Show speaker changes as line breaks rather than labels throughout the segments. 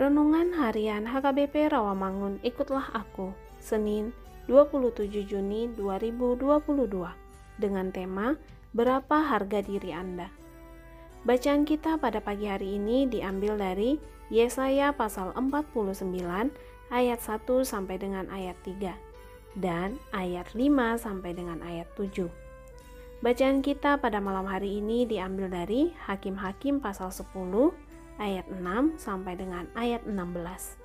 Renungan Harian HKBP Rawamangun Ikutlah Aku Senin 27 Juni 2022 dengan tema Berapa harga diri Anda? Bacaan kita pada pagi hari ini diambil dari Yesaya pasal 49 ayat 1 sampai dengan ayat 3 dan ayat 5 sampai dengan ayat 7. Bacaan kita pada malam hari ini diambil dari Hakim-Hakim pasal 10 ayat 6 sampai dengan ayat 16.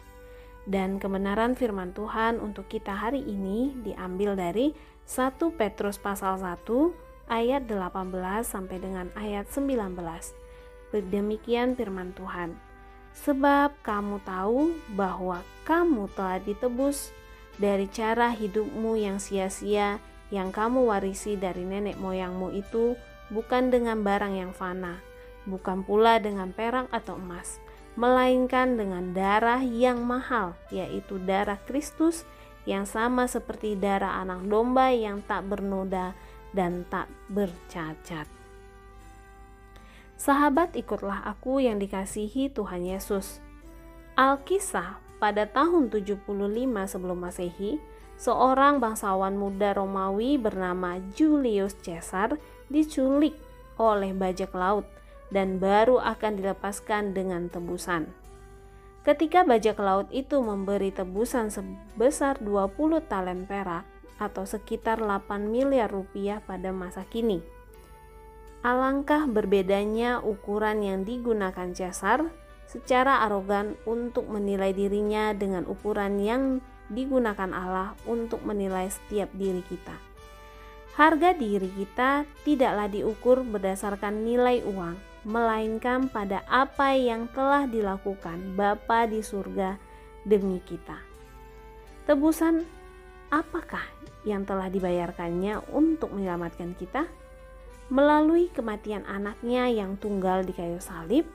Dan kebenaran firman Tuhan untuk kita hari ini diambil dari 1 Petrus pasal 1 ayat 18 sampai dengan ayat 19. Demikian firman Tuhan. Sebab kamu tahu bahwa kamu telah ditebus dari cara hidupmu yang sia-sia yang kamu warisi dari nenek moyangmu itu bukan dengan barang yang fana, bukan pula dengan perak atau emas, melainkan dengan darah yang mahal, yaitu darah Kristus yang sama seperti darah anak domba yang tak bernoda dan tak bercacat. Sahabat, ikutlah aku yang dikasihi Tuhan Yesus. Alkisah pada tahun 75 sebelum Masehi, seorang bangsawan muda Romawi bernama Julius Caesar diculik oleh bajak laut dan baru akan dilepaskan dengan tebusan. Ketika bajak laut itu memberi tebusan sebesar 20 talen perak atau sekitar 8 miliar rupiah pada masa kini. Alangkah berbedanya ukuran yang digunakan Caesar secara arogan untuk menilai dirinya dengan ukuran yang digunakan Allah untuk menilai setiap diri kita. Harga diri kita tidaklah diukur berdasarkan nilai uang, melainkan pada apa yang telah dilakukan Bapa di surga demi kita. Tebusan apakah yang telah dibayarkannya untuk menyelamatkan kita? Melalui kematian anaknya yang tunggal di kayu salib,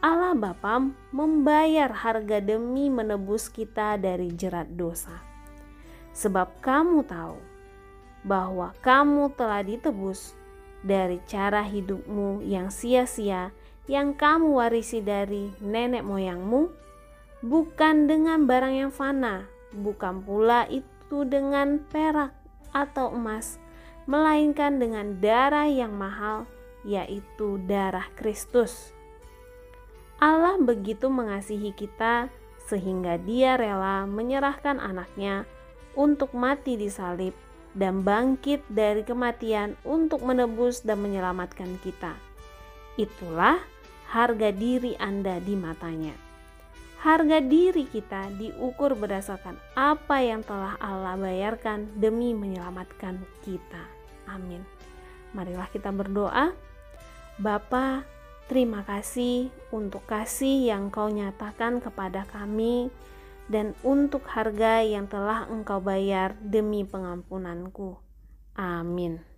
Allah Bapa membayar harga demi menebus kita dari jerat dosa. Sebab kamu tahu bahwa kamu telah ditebus dari cara hidupmu yang sia-sia yang kamu warisi dari nenek moyangmu, bukan dengan barang yang fana, bukan pula itu dengan perak atau emas, melainkan dengan darah yang mahal, yaitu darah Kristus. Allah begitu mengasihi kita sehingga Dia rela menyerahkan anaknya untuk mati di salib dan bangkit dari kematian untuk menebus dan menyelamatkan kita. Itulah harga diri Anda di matanya. Harga diri kita diukur berdasarkan apa yang telah Allah bayarkan demi menyelamatkan kita. Amin. Marilah kita berdoa. Bapa, terima kasih untuk kasih yang kau nyatakan kepada kami dan untuk harga yang telah engkau bayar demi pengampunanku. Amin.